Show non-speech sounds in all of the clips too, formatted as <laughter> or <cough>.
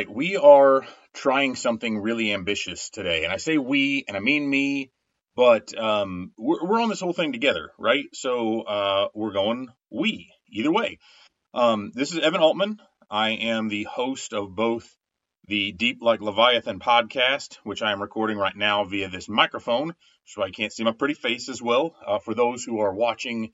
right, we are trying something really ambitious today. And I say we, and I mean me, but um, we're, we're on this whole thing together, right? So uh, we're going we, either way. Um, this is Evan Altman. I am the host of both the Deep Like Leviathan podcast, which I am recording right now via this microphone, so I can't see my pretty face as well. Uh, for those who are watching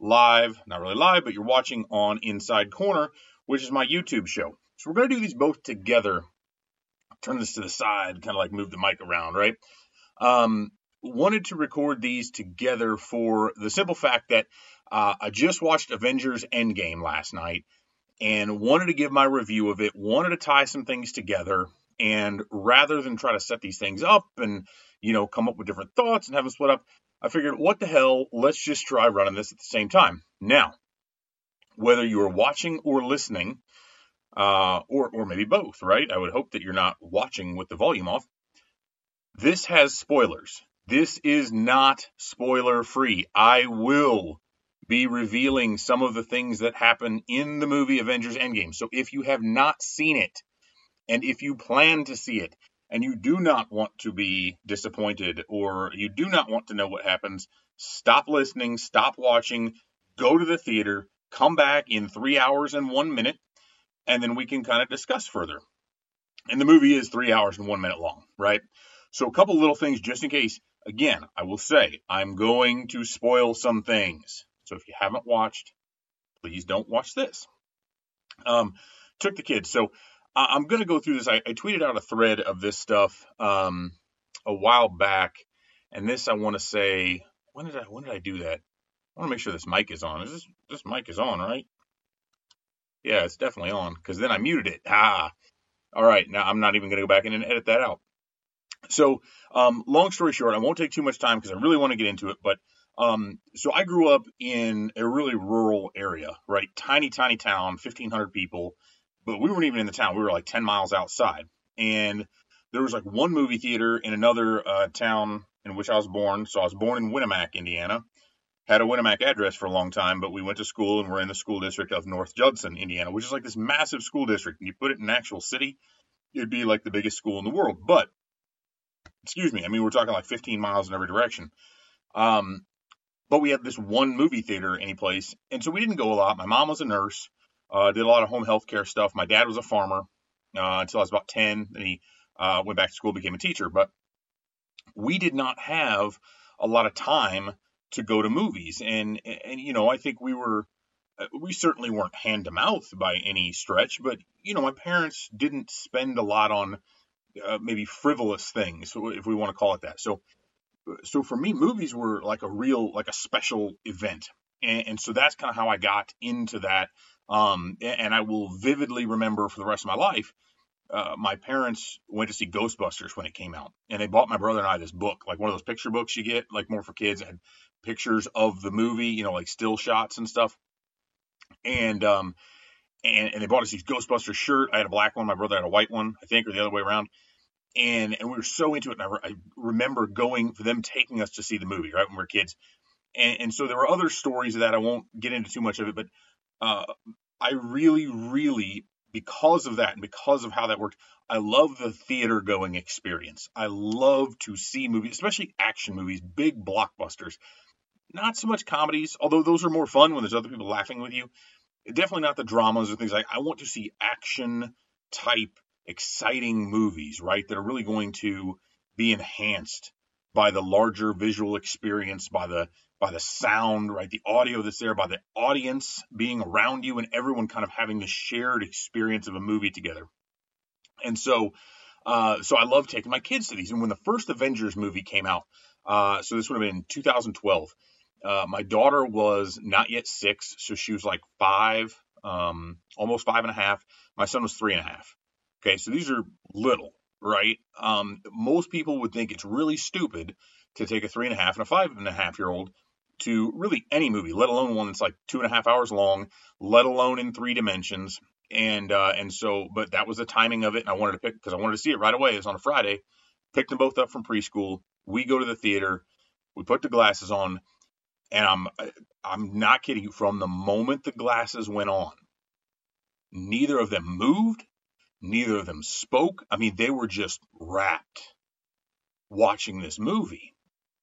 live, not really live, but you're watching on Inside Corner, which is my YouTube show. So we're going to do these both together. Turn this to the side, kind of like move the mic around, right? Um, wanted to record these together for the simple fact that uh, I just watched Avengers Endgame last night and wanted to give my review of it, wanted to tie some things together. And rather than try to set these things up and, you know, come up with different thoughts and have them split up, I figured, what the hell, let's just try running this at the same time. Now, whether you are watching or listening, uh, or, or maybe both, right? I would hope that you're not watching with the volume off. This has spoilers. This is not spoiler free. I will be revealing some of the things that happen in the movie Avengers Endgame. So if you have not seen it, and if you plan to see it, and you do not want to be disappointed, or you do not want to know what happens, stop listening, stop watching, go to the theater, come back in three hours and one minute, and then we can kind of discuss further. And the movie is three hours and one minute long, right? So a couple little things just in case. Again, I will say I'm going to spoil some things. So if you haven't watched, please don't watch this. Um, took the kids. So I- am going to go through this. I, I, tweeted out a thread of this stuff um, a while back, and this I want to say. When did I when did I do that? I want to make sure this mic is on. Is this this mic is on, right? Yeah, it's definitely on because then I muted it. Ah, all right. Now I'm not even going to go back in and edit that out. So, um, long story short, I won't take too much time because I really want to get into it. But um, so I grew up in a really rural area, right? Tiny, tiny town, 1,500 people, but we weren't even in the town. We were like 10 miles outside. And there was like one movie theater in another uh, town in which I was born. So I was born in Winamac, Indiana. Had a Winamac address for a long time, but we went to school and we're in the school district of North Judson, Indiana, which is like this massive school district. And you put it in an actual city, it'd be like the biggest school in the world. But excuse me, I mean, we're talking like 15 miles in every direction. Um, but we had this one movie theater any place. And so we didn't go a lot. My mom was a nurse, uh, did a lot of home health care stuff. My dad was a farmer uh, until I was about 10. Then he uh, went back to school, became a teacher. But we did not have a lot of time to go to movies. And, and you know, I think we were, uh, we certainly weren't hand to mouth by any stretch, but, you know, my parents didn't spend a lot on uh, maybe frivolous things, if we want to call it that. So, so for me, movies were like a real, like a special event, and, and so that's kind of how I got into that. Um, and I will vividly remember for the rest of my life. Uh, my parents went to see Ghostbusters when it came out, and they bought my brother and I this book, like one of those picture books you get, like more for kids. and pictures of the movie, you know, like still shots and stuff. And um, and, and they bought us these Ghostbusters shirt. I had a black one, my brother had a white one, I think, or the other way around. And and we were so into it. And I, re- I remember going for them taking us to see the movie right when we were kids. And, and so there were other stories of that. I won't get into too much of it, but uh, I really, really, because of that and because of how that worked, I love the theater going experience. I love to see movies, especially action movies, big blockbusters. Not so much comedies, although those are more fun when there's other people laughing with you definitely not the dramas or things like I want to see action type exciting movies, right? That are really going to be enhanced by the larger visual experience, by the by the sound, right? The audio that's there, by the audience being around you and everyone kind of having the shared experience of a movie together. And so uh, so I love taking my kids to these. And when the first Avengers movie came out, uh, so this would have been 2012, uh, my daughter was not yet six, so she was like five, um, almost five and a half. My son was three and a half. Okay, so these are little, right? Um, most people would think it's really stupid to take a three and a half and a five and a half year old to really any movie, let alone one that's like two and a half hours long, let alone in three dimensions. And uh, and so, but that was the timing of it, and I wanted to pick because I wanted to see it right away. It's on a Friday. Picked them both up from preschool. We go to the theater. We put the glasses on and I'm I'm not kidding you. From the moment the glasses went on, neither of them moved, Neither of them spoke. I mean, they were just rapt watching this movie.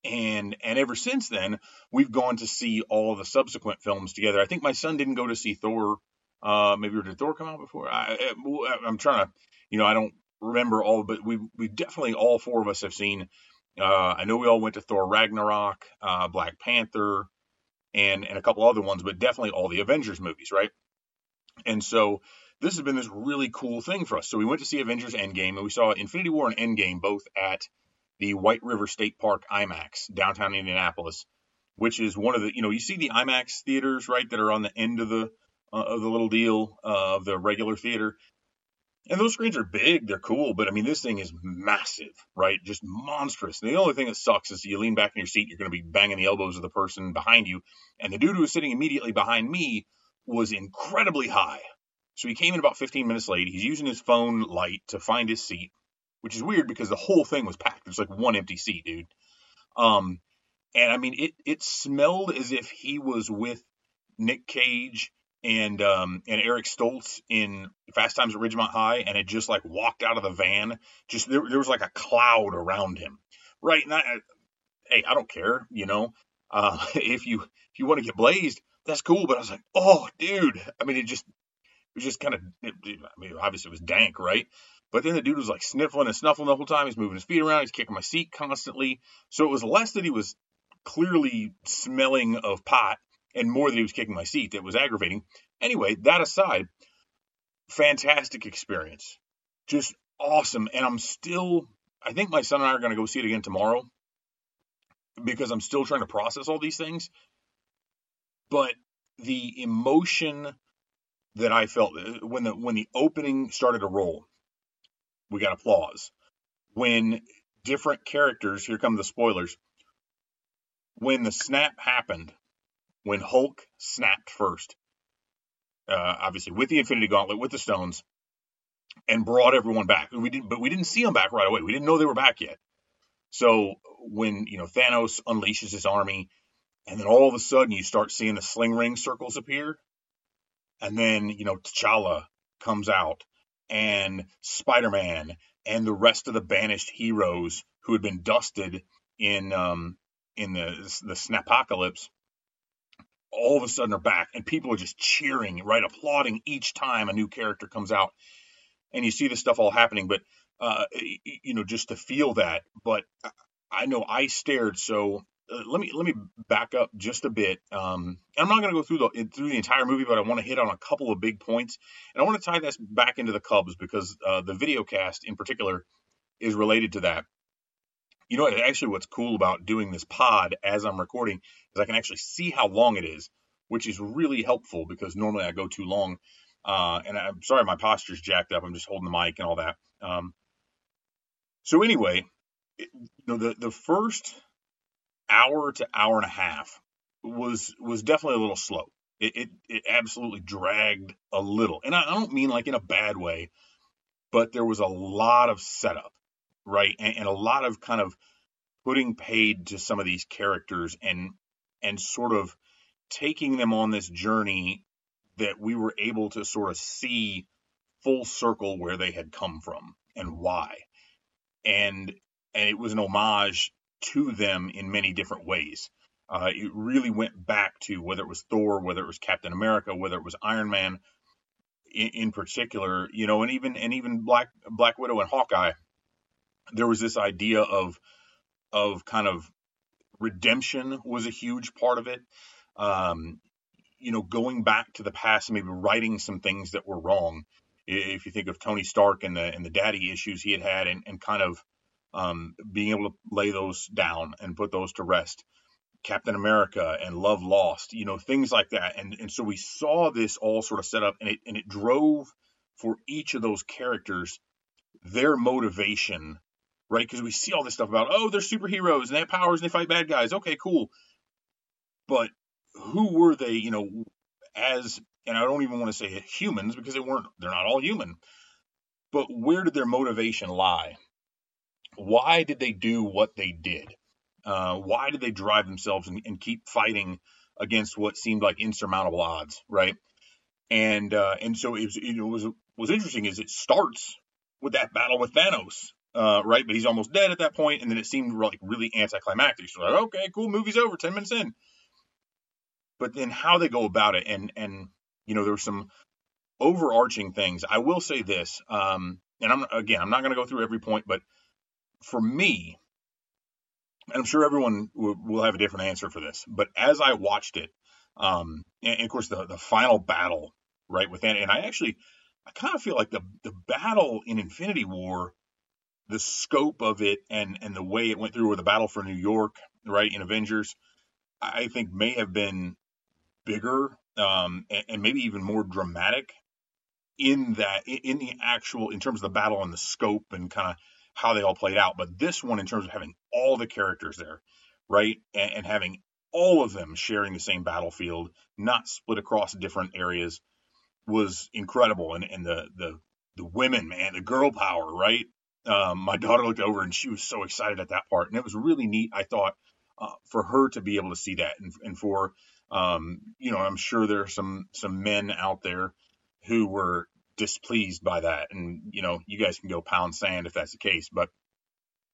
And and ever since then, we've gone to see all the subsequent films together. I think my son didn't go to see Thor. Uh, maybe did Thor come out before? I, I'm trying to, you know, I don't remember all, but we we definitely all four of us have seen. Uh, I know we all went to Thor Ragnarok, uh, Black Panther, and and a couple other ones, but definitely all the Avengers movies, right? And so this has been this really cool thing for us. So we went to see Avengers Endgame, and we saw Infinity War and Endgame both at the White River State Park IMAX downtown Indianapolis, which is one of the you know you see the IMAX theaters right that are on the end of the uh, of the little deal uh, of the regular theater. And those screens are big, they're cool, but I mean, this thing is massive, right? Just monstrous. And the only thing that sucks is you lean back in your seat, you're going to be banging the elbows of the person behind you. And the dude who was sitting immediately behind me was incredibly high. So he came in about 15 minutes late. He's using his phone light to find his seat, which is weird because the whole thing was packed. There's like one empty seat, dude. Um, and I mean, it it smelled as if he was with Nick Cage and um, and Eric Stoltz in Fast Times at Ridgemont High, and had just like walked out of the van. Just there, there was like a cloud around him, right? And I, hey, I don't care, you know. Uh, <laughs> if you if you want to get blazed, that's cool. But I was like, oh, dude. I mean, it just was just kind of. I mean, obviously it was dank, right? But then the dude was like sniffling and snuffling the whole time. He's moving his feet around. He's kicking my seat constantly. So it was less that he was clearly smelling of pot and more that he was kicking my seat that was aggravating. Anyway, that aside, fantastic experience. Just awesome. And I'm still, I think my son and I are going to go see it again tomorrow because I'm still trying to process all these things. But the emotion that I felt when the when the opening started to roll, we got applause. When different characters, here come the spoilers. When the snap happened, when Hulk snapped first, uh, obviously with the Infinity Gauntlet, with the stones, and brought everyone back. We didn't, but we didn't see them back right away. We didn't know they were back yet. So when you know Thanos unleashes his army, and then all of a sudden you start seeing the sling ring circles appear, and then you know T'Challa comes out, and Spider-Man, and the rest of the banished heroes who had been dusted in um, in the the Snapocalypse all of a sudden are back and people are just cheering, right? Applauding each time a new character comes out. And you see this stuff all happening, but, uh, you know, just to feel that. But I know I stared. So uh, let me, let me back up just a bit. Um, I'm not going to go through the, through the entire movie, but I want to hit on a couple of big points. And I want to tie this back into the Cubs because, uh, the video cast in particular is related to that you know, actually, what's cool about doing this pod as I'm recording is I can actually see how long it is, which is really helpful because normally I go too long. Uh, and I'm sorry, my posture's jacked up. I'm just holding the mic and all that. Um, so anyway, it, you know, the the first hour to hour and a half was was definitely a little slow. It it, it absolutely dragged a little, and I, I don't mean like in a bad way, but there was a lot of setup right? And, and a lot of kind of putting paid to some of these characters and and sort of taking them on this journey that we were able to sort of see full circle where they had come from and why. And and it was an homage to them in many different ways. Uh, it really went back to whether it was Thor, whether it was Captain America, whether it was Iron Man in, in particular, you know, and even and even Black Black Widow and Hawkeye there was this idea of of kind of redemption was a huge part of it. Um, you know, going back to the past and maybe righting some things that were wrong. If you think of Tony Stark and the and the daddy issues he had had, and, and kind of um, being able to lay those down and put those to rest. Captain America and Love Lost, you know, things like that. And and so we saw this all sort of set up and it and it drove for each of those characters their motivation right? Because we see all this stuff about, oh, they're superheroes and they have powers and they fight bad guys. Okay, cool. But who were they, you know, as, and I don't even want to say humans because they weren't, they're not all human. But where did their motivation lie? Why did they do what they did? Uh, why did they drive themselves and, and, keep fighting against what seemed like insurmountable odds, right? And uh, and so it was, it was was interesting is it starts with that battle with Thanos, uh, right? But he's almost dead at that point, and then it seemed like really anticlimactic. So like, okay, cool, movie's over, ten minutes in. But then how they go about it, and and you know, there were some overarching things. I will say this, um, and I'm again, I'm not going to go through every point, but for me, and I'm sure everyone will, will have a different answer for this. But as I watched it, um, and, and of course the the final battle, right, with that, and I actually, I kind of feel like the the battle in Infinity War, the scope of it, and and the way it went through, or the battle for New York, right, in Avengers, I think may have been bigger um, and, and maybe even more dramatic in that in the actual in terms of the battle and the scope and kind of how they all played out but this one in terms of having all the characters there right and, and, having all of them sharing the same battlefield not split across different areas was incredible. And, and the the the women man the girl power right? Um, my daughter looked over and she was so excited at that part. And it was really neat i thought uh, for her to be able to see that. And, and for um, you know i'm sure there are some some men out there who were displeased by that. And you know, you guys can go pound sand if that's the case. But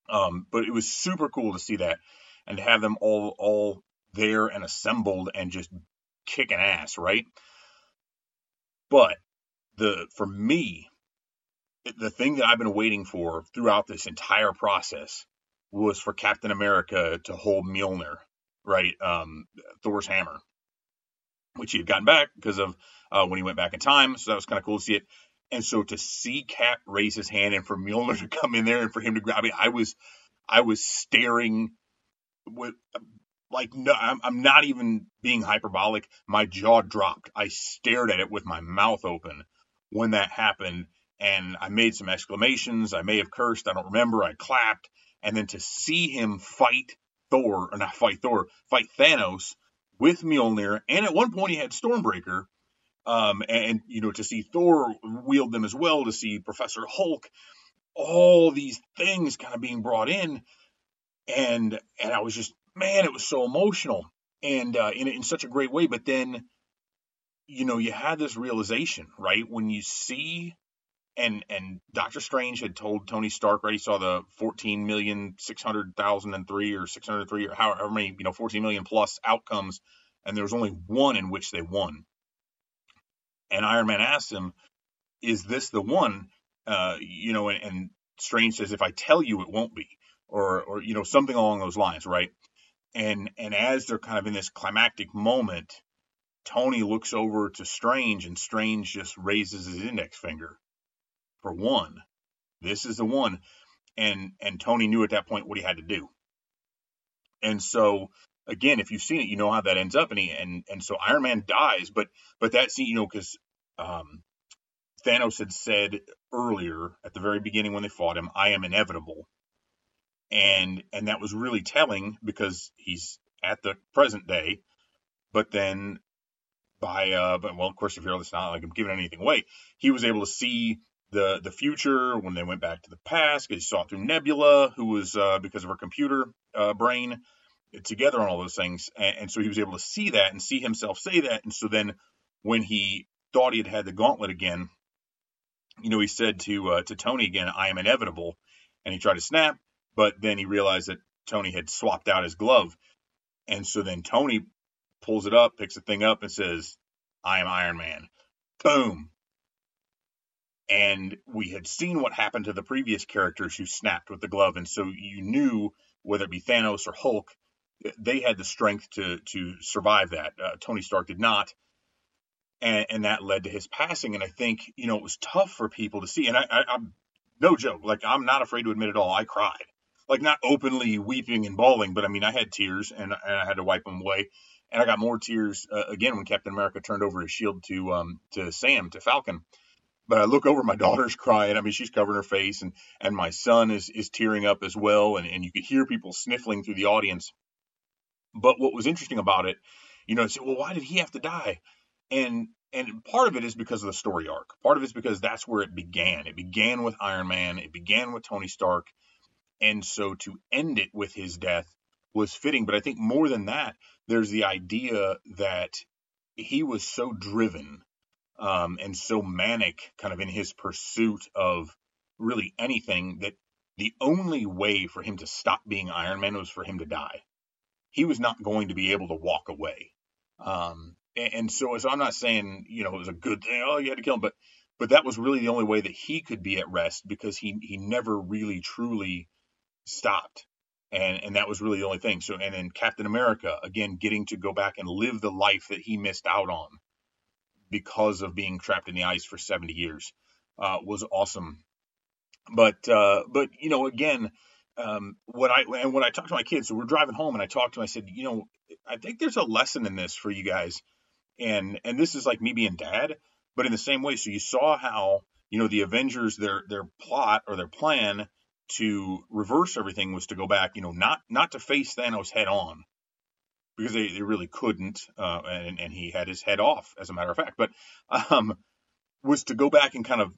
um, but it was super cool to see that and to have them all all there and assembled and just kicking ass, right? But the for me, the thing that I've been waiting for throughout this entire process was for Captain America to hold Mjolnir, right? Um, Thor's hammer, which he had gotten back because of uh, when he went back in time. So that was kind of cool to see it. And so to see Cap raise his hand and for Mjolnir to <laughs> come in there and for him to grab it, I was, I was staring with like no, I'm, I'm not even being hyperbolic. My jaw dropped. I stared at it with my mouth open when that happened, and I made some exclamations. I may have cursed. I don't remember. I clapped, and then to see him fight Thor, or not fight Thor, fight Thanos with Mjolnir, and at one point he had Stormbreaker, um, and you know to see Thor wield them as well, to see Professor Hulk, all these things kind of being brought in, and and I was just man, it was so emotional and uh, in in such a great way. But then, you know, you had this realization, right, when you see. And and Doctor Strange had told Tony Stark, right? He saw the fourteen million six hundred thousand and three or six hundred three or however many, you know, fourteen million plus outcomes, and there was only one in which they won. And Iron Man asks him, "Is this the one?" Uh, you know, and, and Strange says, "If I tell you, it won't be," or or you know something along those lines, right? And and as they're kind of in this climactic moment, Tony looks over to Strange, and Strange just raises his index finger for one. This is the one, and and Tony knew at that point what he had to do. And so again, if you've seen it, you know how that ends up, and he and and so Iron Man dies, but but that scene, you know, because um, Thanos had said earlier at the very beginning when they fought him, "I am inevitable," and and that was really telling because he's at the present day, but then by uh, but well, of course, if you're it's not like I'm giving anything away, he was able to see the the future when they went back to the past. He saw through Nebula, who was uh, because of her computer uh, brain together on all those things. And, and, so he was able to see that and see himself say that. And so then when he thought he had had the gauntlet again, you know, he said to uh, to Tony again, "I am inevitable," and he tried to snap, but then he realized that Tony had swapped out his glove, and so then Tony pulls it up, picks the thing up, and says, "I am Iron Man." Boom. And we had seen what happened to the previous characters who snapped with the glove, and so you knew whether it be Thanos or Hulk, they had the strength to to survive that. Uh, Tony Stark did not, and, and that led to his passing. And I think you know it was tough for people to see. And I, I, I'm no joke. Like I'm not afraid to admit it all. I cried, like not openly weeping and bawling, but I mean I had tears and, and I had to wipe them away. And I got more tears uh, again when Captain America turned over his shield to um to Sam to Falcon. But I look over, my <laughs> daughter's crying. I mean, she's covering her face, and and my son is is tearing up as well. And and you could hear people sniffling through the audience. But what was interesting about it, you know, say, well, why did he have to die? And and part of it is because of the story arc. Part of it is because that's where it began. It began with Iron Man. It began with Tony Stark. And so to end it with his death was fitting. But I think more than that, there's the idea that he was so driven um, and so manic, kind of in his pursuit of really anything that the only way for him to stop being Iron Man was for him to die. He was not going to be able to walk away. Um, and, and so, so I'm not saying you know it was a good thing. Oh, you had to kill him, but but that was really the only way that he could be at rest because he he never really truly stopped and and that was really the only thing so and then captain america again getting to go back and live the life that he missed out on because of being trapped in the ice for 70 years uh, was awesome but uh, but you know again um, what I and when I talked to my kids, so we're driving home, and I talked to them. I said, you know, I think there's a lesson in this for you guys, and and this is like me being dad, but in the same way. So you saw how you know the Avengers their their plot or their plan to reverse everything was to go back, you know, not not to face Thanos head on because they, they really couldn't, uh, and and he had his head off as a matter of fact, but um, was to go back and kind of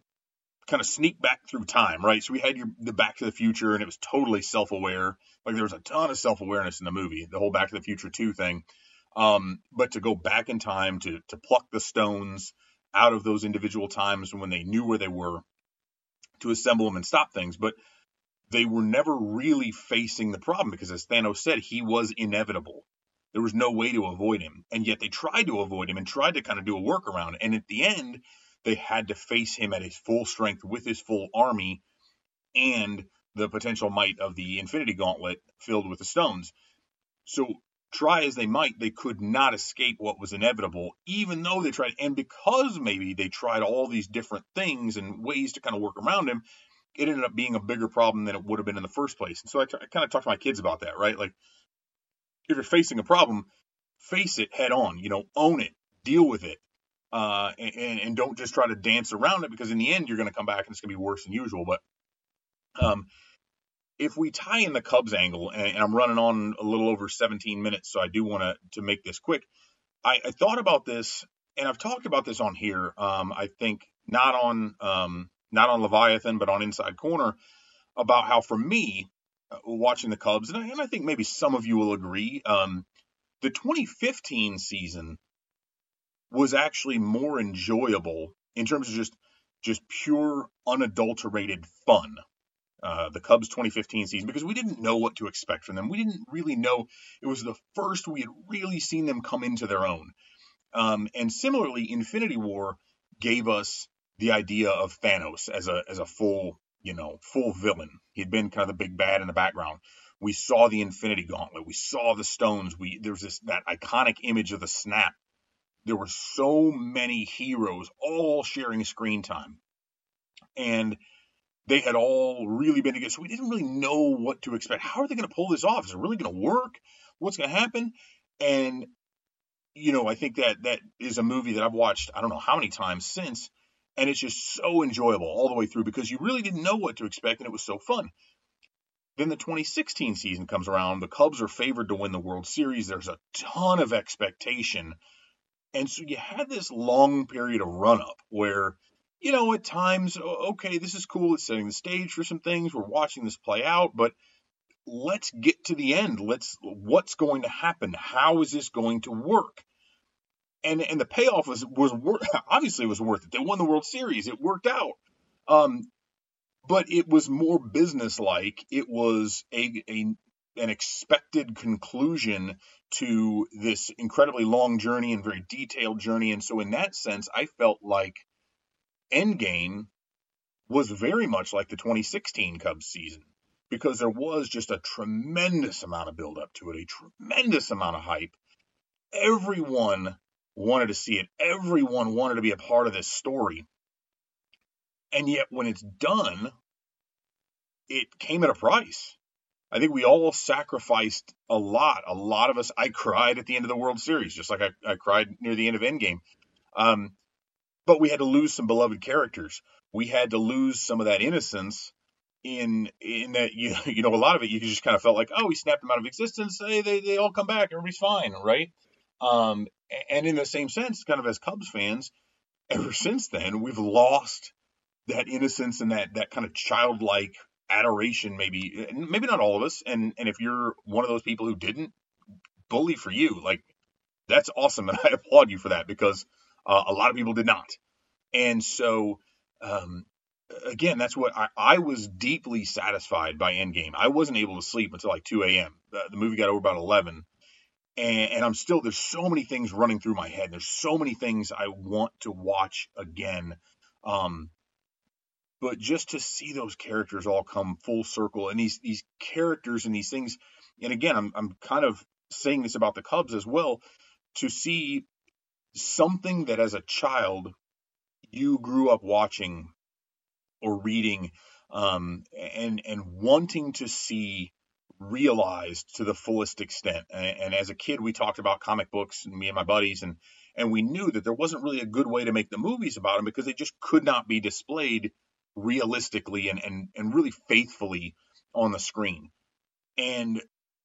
kind of sneak back through time, right? So we had your the Back to the Future, and it was totally self aware. Like there was a ton of self awareness in the movie, the whole Back to the Future two thing. Um, but to go back in time to to pluck the stones out of those individual times when they knew where they were, to assemble them and stop things, but they were never really facing the problem because, as Thanos said, he was inevitable. There was no way to avoid him, and yet they tried to avoid him and tried to kind of do a workaround. And at the end, they had to face him at his full strength with his full army and the potential might of the Infinity Gauntlet filled with the stones. So, try as they might, they could not escape what was inevitable, even though they tried. And because maybe they tried all these different things and ways to kind of work around him, it ended up being a bigger problem than it would have been in the first place. And so I, t- I kind of talk to my kids about that, right? Like, if you're facing a problem, face it head on, you know, own it, deal with it, uh, and, and don't just try to dance around it because in the end you're going to come back and it's going to be worse than usual. But um, if we tie in the Cubs angle, and, and, I'm running on a little over 17 minutes, so I do want to to make this quick. I, I, thought about this, and I've talked about this on here. Um, I think not on um, not on Leviathan, but on Inside Corner, about how for me uh, watching the Cubs, and I, and I, think maybe some of you will agree, um, the 2015 season was actually more enjoyable in terms of just just pure unadulterated fun. Uh, the Cubs 2015 season because we didn't know what to expect from them. We didn't really know. It was the first we had really seen them come into their own. Um, and similarly, Infinity War gave us the idea of Thanos as a as a full you know full villain. He'd been kind of the big bad in the background. We saw the Infinity Gauntlet. We saw the stones. We there was this that iconic image of the snap there were so many heroes all sharing screen time. And they had all really been together. So we didn't really know what to expect. How are they going to pull this off? Is it really going to work? What's going to happen? And, you know, I think that that is a movie that I've watched, I don't know how many times since. And it's just so enjoyable all the way through because you really didn't know what to expect and it was so fun. Then the 2016 season comes around. The Cubs are favored to win the World Series. There's a ton of expectation and so you had this long period of run up where, you know, at times, okay, this is cool. It's setting the stage for some things. We're watching this play out, but let's get to the end. Let's, what's going to happen? How is this going to work? And, and the payoff was, was worth, <laughs> obviously was worth it. They won the World Series. It worked out. Um, but it was more business like. It was a, a an expected conclusion to this incredibly long journey and very detailed journey. And so, in that sense, I felt like Endgame was very much like the 2016 Cubs season because there was just a tremendous amount of buildup to it, a tremendous amount of hype. Everyone wanted to see it, everyone wanted to be a part of this story. And yet, when it's done, it came at a price. I think we all sacrificed a lot. A lot of us, I cried at the end of the World Series, just like I, I cried near the end of Endgame. Um, but we had to lose some beloved characters. We had to lose some of that innocence in in that you <laughs> you know a lot of it you just kind of felt like oh we snapped them out of existence hey they, they all come back everybody's fine right um and in the same sense kind of as Cubs fans ever <laughs> since then we've lost that innocence and that that kind of childlike adoration maybe maybe not all of us and and if you're one of those people who didn't bully for you like that's awesome <laughs> and i applaud you for that because uh, a lot of people did not And so, um, again, that's what I, I was deeply satisfied by Endgame. I wasn't able to sleep until like 2 a.m. The, the movie got over about 11. And, and I'm still, there's so many things running through my head. There's so many things I want to watch again. Um, but just to see those characters all come full circle and these these characters and these things and again I'm I'm kind of saying this about the Cubs as well to see something that as a child you grew up watching or reading um, and and wanting to see realized to the fullest extent. And, and, as a kid, we talked about comic books, and me and my buddies, and and we knew that there wasn't really a good way to make the movies about them because they just could not be displayed realistically and and and really faithfully on the screen. And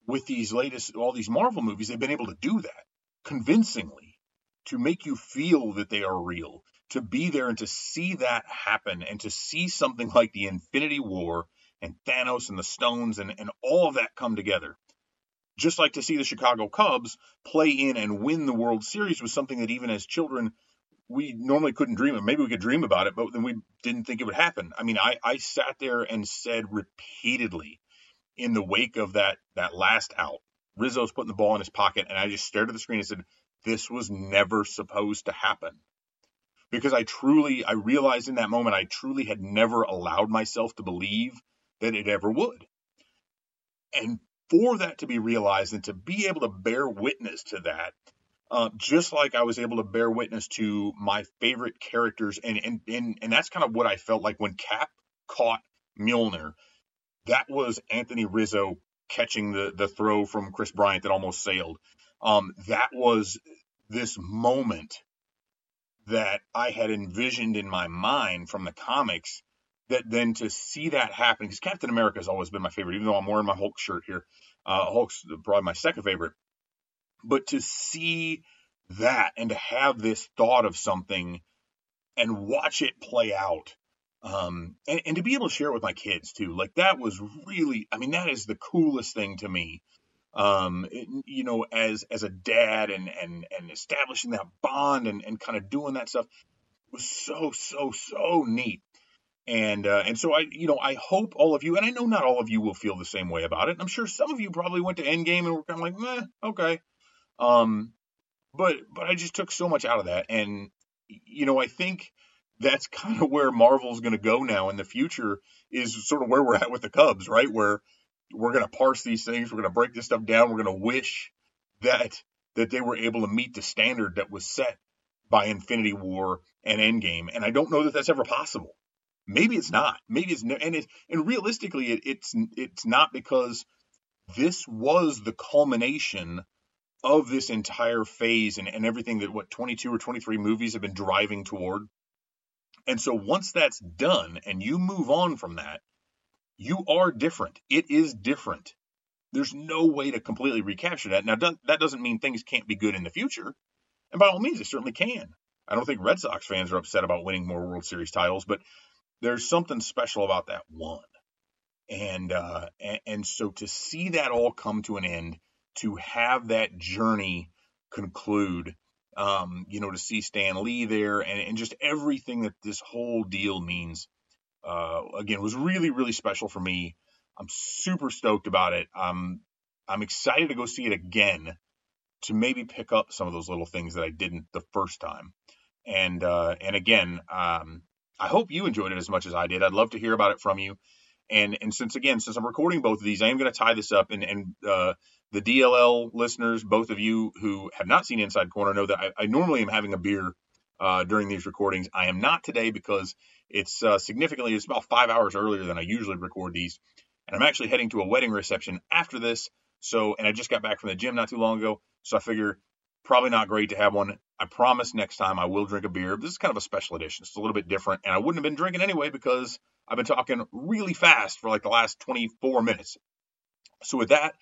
with these latest all these Marvel movies, they've been able to do that convincingly to make you feel that they are real to be there and to see that happen and to see something like the Infinity War and Thanos and the Stones and, and all of that come together. Just like to see the Chicago Cubs play in and win the World Series was something that even as children we normally couldn't dream of. Maybe we could dream about it, but then we didn't think it would happen. I mean, I, I sat there and said repeatedly in the wake of that that last out, Rizzo's putting the ball in his pocket, and I just stared at the screen and said, This was never supposed to happen because I truly, I realized in that moment, I truly had never allowed myself to believe that it ever would. And for that to be realized and to be able to bear witness to that, uh, just like I was able to bear witness to my favorite characters, and and and, and that's kind of what I felt like when Cap caught Mjolnir. That was Anthony Rizzo catching the the throw from Kris Bryant that almost sailed. Um, that was this moment that I had envisioned in my mind from the comics that then to see that happen because Captain America has always been my favorite, even though I'm wearing my Hulk shirt here. Uh, Hulk's probably my second favorite. But to see that and to have this thought of something and watch it play out, um, and, and to be able to share it with my kids too, like that was really, I mean, that is the coolest thing to me um, it, you know, as as a dad and and and establishing that bond and and kind of doing that stuff was so so so neat. And uh, and so I, you know, I hope all of you, and I know not all of you will feel the same way about it. I'm sure some of you probably went to Endgame and were kind of like, meh, okay. Um, but but I just took so much out of that, and you know, I think that's kind of where Marvel's going to go now in the future is sort of where we're at with the Cubs, right? Where we're going to parse these things. We're going to break this stuff down. We're going to wish that that they were able to meet the standard that was set by Infinity War and Endgame. And I don't know that that's ever possible. Maybe it's not. Maybe it's and it, and realistically, it, it's it's not because this was the culmination of this entire phase and, and everything that what 22 or 23 movies have been driving toward. And so once that's done and you move on from that, you are different. It is different. There's no way to completely recapture that. Now, that doesn't mean things can't be good in the future. And by all means, they certainly can. I don't think Red Sox fans are upset about winning more World Series titles, but there's something special about that one. And, uh, and, and so to see that all come to an end, to have that journey conclude, um, you know, to see Stan Lee there and, and just everything that this whole deal means uh, again, was really, really special for me. I'm super stoked about it. I'm, I'm excited to go see it again to maybe pick up some of those little things that I didn't the first time. And, uh, and again, um, I hope you enjoyed it as much as I did. I'd love to hear about it from you. And, and since again, since I'm recording both of these, I am going to tie this up and, and, uh, the DLL listeners, both of you who have not seen Inside Corner know that I, I normally am having a beer uh, during these recordings. I am not today because it's uh, significantly, it's about five hours earlier than I usually record these. And I'm actually heading to a wedding reception after this. So, and I just got back from the gym not too long ago. So I figure probably not great to have one. I promise next time I will drink a beer. This is kind of a special edition. It's a little bit different. And I wouldn't have been drinking anyway because I've been talking really fast for like the last 24 minutes. So with that,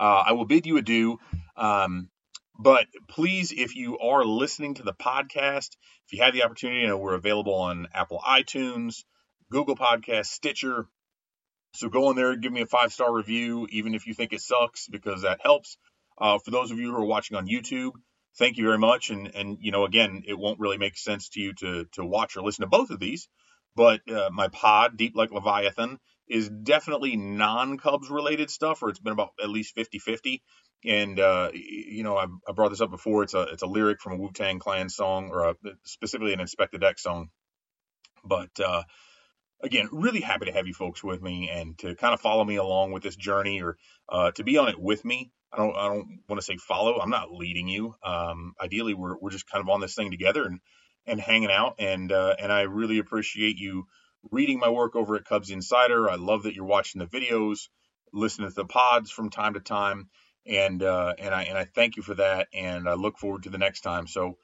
uh, I will bid you adieu. Um, but please, if you are listening to the podcast, if you have the opportunity, you know, we're available on Apple iTunes, Google Podcast, Stitcher. So go in there, give me a five star review, even if you think it sucks, because that helps. Uh, for those of you who are watching on YouTube, thank you very much. And and you know, again, it won't really make sense to you to to watch or listen to both of these, but uh, my pod, Deep Like Leviathan, is definitely non-Cubs related stuff, or it's been about at least 50-50. And uh, you know, I, I, brought this up before. It's a it's a lyric from a Wu Tang Clan song, or a, specifically an Inspectah Deck song. But uh, again, really happy to have you folks with me and to kind of follow me along with this journey, or uh, to be on it with me. I don't I don't want to say follow. I'm not leading you. Um, ideally, we're we're just kind of on this thing together and and hanging out. And uh, and I really appreciate you reading my work over at Cubs Insider. I love that you're watching the videos, listening to the pods from time to time, and uh, and I and I thank you for that. And I look forward to the next time. So.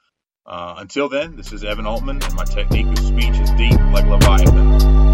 Uh, until then, this is Evan Altman, and my technique of speech is deep like Leviathan.